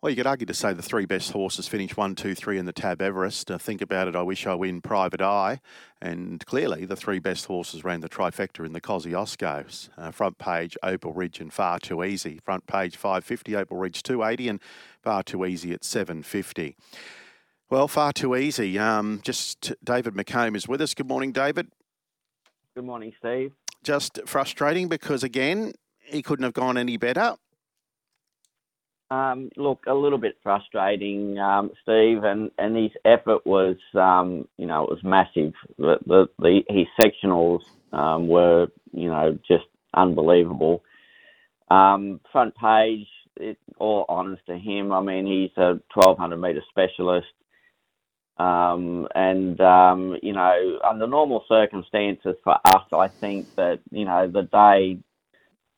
Well, you could argue to say the three best horses finished one, two, three in the Tab Everest. Uh, think about it, I wish I win Private Eye. And clearly, the three best horses ran the trifecta in the Kosciuszkos. Uh, front page, Opal Ridge and Far Too Easy. Front page, 550, Opal Ridge 280, and Far Too Easy at 750. Well, Far Too Easy. Um, just David McColm is with us. Good morning, David. Good morning, Steve. Just frustrating because, again, he couldn't have gone any better. Um, look, a little bit frustrating, um, Steve, and, and his effort was, um, you know, it was massive. The, the, the his sectionals um, were, you know, just unbelievable. Um, front page, it, all honours to him, I mean, he's a 1200 metre specialist. Um, and, you know, under normal circumstances for us, I think that, you know, the day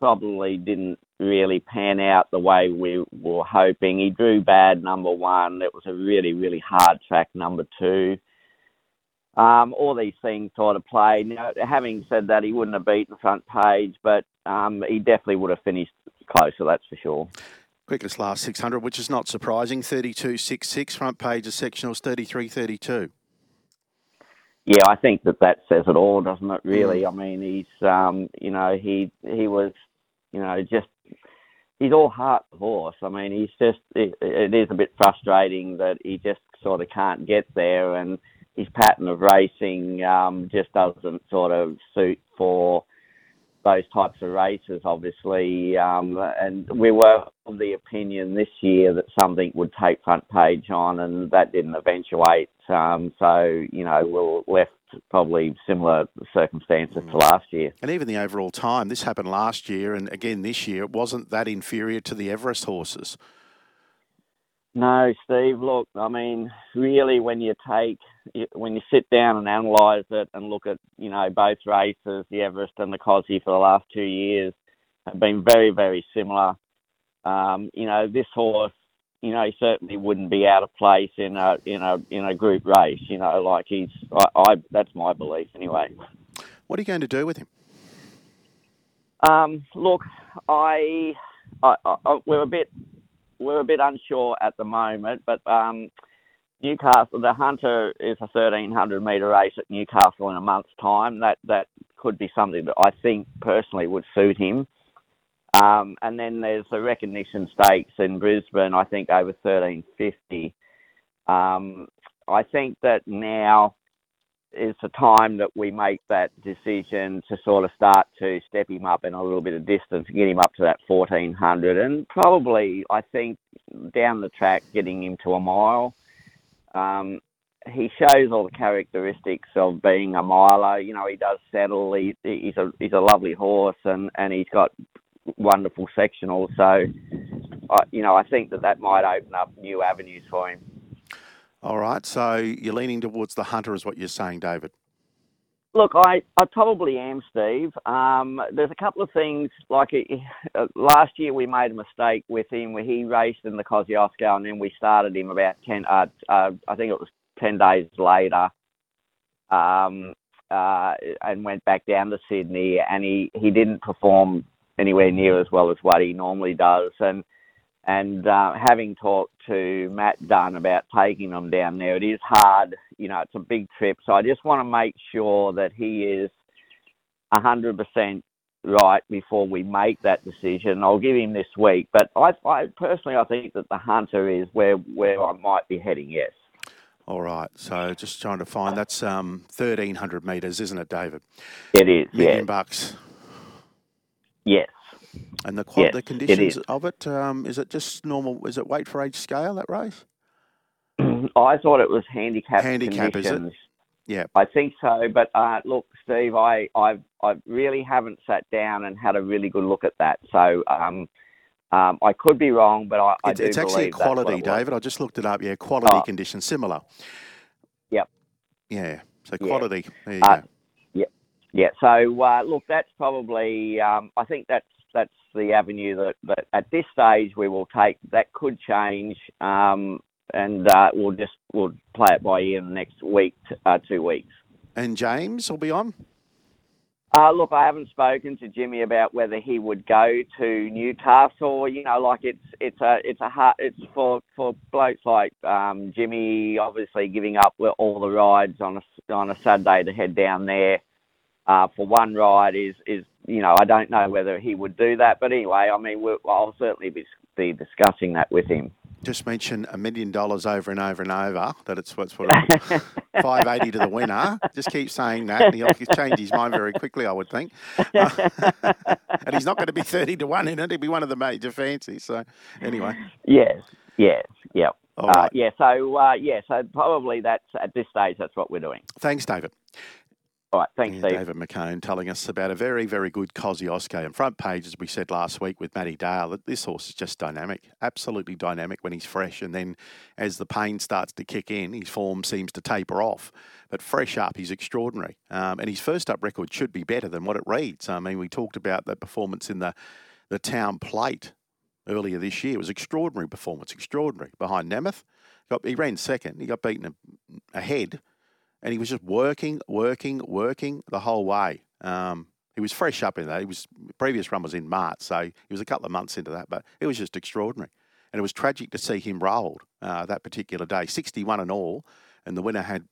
probably didn't really pan out the way we were hoping. He drew bad number one. It was a really, really hard track number two. Um, all these things sort of played. Now, having said that, he wouldn't have beaten front page, but um, he definitely would have finished closer, that's for sure. Quickest last 600, which is not surprising. 32.66. Front page of sectionals 33.32. Yeah, I think that that says it all, doesn't it? Really, mm. I mean, he's um, you know he he was you know just he's all heart horse. I mean, he's just it, it is a bit frustrating that he just sort of can't get there, and his pattern of racing um, just doesn't sort of suit for those types of races, obviously. Um, and we were of the opinion this year that something would take front page on, and that didn't eventuate. Um, so, you know, we're left probably similar circumstances to mm. last year. And even the overall time, this happened last year, and again this year, it wasn't that inferior to the Everest horses. No, Steve. Look, I mean, really, when you take, when you sit down and analyse it and look at, you know, both races, the Everest and the Cosy for the last two years, have been very, very similar. Um, you know, this horse, you know, he certainly wouldn't be out of place in a in a in a group race. You know, like he's, I, I that's my belief anyway. What are you going to do with him? Um, look, I, I, I we're a bit we're a bit unsure at the moment, but um, Newcastle, the Hunter is a 1300 metre race at Newcastle in a month's time. That that could be something that I think personally would suit him. Um, and then there's the recognition stakes in Brisbane. I think over 1350. Um, I think that now is the time that we make that decision to sort of start to step him up in a little bit of distance, get him up to that 1400, and probably I think down the track getting him to a mile. Um, he shows all the characteristics of being a miler. You know, he does settle. He, he's a he's a lovely horse, and and he's got wonderful sectional. So, uh, you know, I think that that might open up new avenues for him. All right. So you're leaning towards the hunter, is what you're saying, David? Look, I, I probably am, Steve. Um, there's a couple of things. Like uh, last year, we made a mistake with him where he raced in the Kosciuszko, and then we started him about ten. Uh, uh, I think it was ten days later, um, uh, and went back down to Sydney, and he he didn't perform anywhere near as well as what he normally does, and and uh, having talked to Matt Dunn about taking them down there, it is hard. You know, it's a big trip. So I just want to make sure that he is 100% right before we make that decision. I'll give him this week. But I, I personally, I think that the Hunter is where, where I might be heading, yes. All right. So just trying to find that's um, 1,300 metres, isn't it, David? It is, Million yeah. bucks. Yes. And the yes, the conditions it of it um, is it just normal? Is it weight for age scale that race? I thought it was handicap. Handicap conditions. is it? Yeah, I think so. But uh, look, Steve, I, I I really haven't sat down and had a really good look at that. So um, um, I could be wrong, but I, I it's, do it's actually a quality, David. I just looked it up. Yeah, quality oh. conditions similar. Yep. Yeah. So quality. Yeah. There you uh, go. Yeah. Yeah. So uh, look, that's probably. Um, I think that's that's the avenue that, that at this stage we will take. That could change, um, and uh, we'll just we'll play it by ear in the next week, uh, two weeks. And James will be on. Uh, look, I haven't spoken to Jimmy about whether he would go to Newcastle. You know, like it's it's a it's a hard, it's for for blokes like um, Jimmy, obviously giving up all the rides on a on a Saturday to head down there uh, for one ride is is you know I don't know whether he would do that, but anyway, I mean we'll, I'll certainly be be discussing that with him just mention a million dollars over and over and over that it's what's what five eighty to the winner. Just keep saying that, and he'll change his mind very quickly, I would think. Uh, and he's not going to be thirty to one in it; he'll be one of the major fancies. So, anyway. Yes. Yes. Yep. Uh, yeah. So uh, yeah. So probably that's at this stage. That's what we're doing. Thanks, David. All right, thanks, yeah, David McColm telling us about a very, very good Kosciuszko. And front page, as we said last week with Matty Dale, that this horse is just dynamic, absolutely dynamic when he's fresh. And then as the pain starts to kick in, his form seems to taper off. But fresh up, he's extraordinary. Um, and his first up record should be better than what it reads. I mean, we talked about the performance in the, the town plate earlier this year. It was extraordinary performance, extraordinary. Behind got, he ran second, he got beaten ahead and he was just working, working, working the whole way. Um, he was fresh up in that. He was previous run was in March, so he was a couple of months into that, but it was just extraordinary. And it was tragic to see him rolled uh, that particular day, 61 and all, and the winner had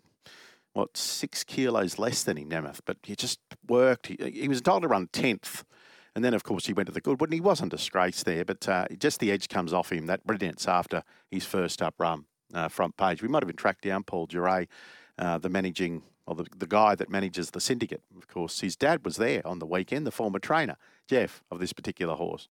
what six kilos less than him, Nemeth. But he just worked. He, he was entitled to run tenth, and then of course he went to the Goodwood, and he wasn't disgraced there. But uh, just the edge comes off him. That brilliance after his first up run, uh, front page. We might have been tracked down Paul Duray uh, the managing, or the, the guy that manages the syndicate. Of course, his dad was there on the weekend, the former trainer, Jeff, of this particular horse.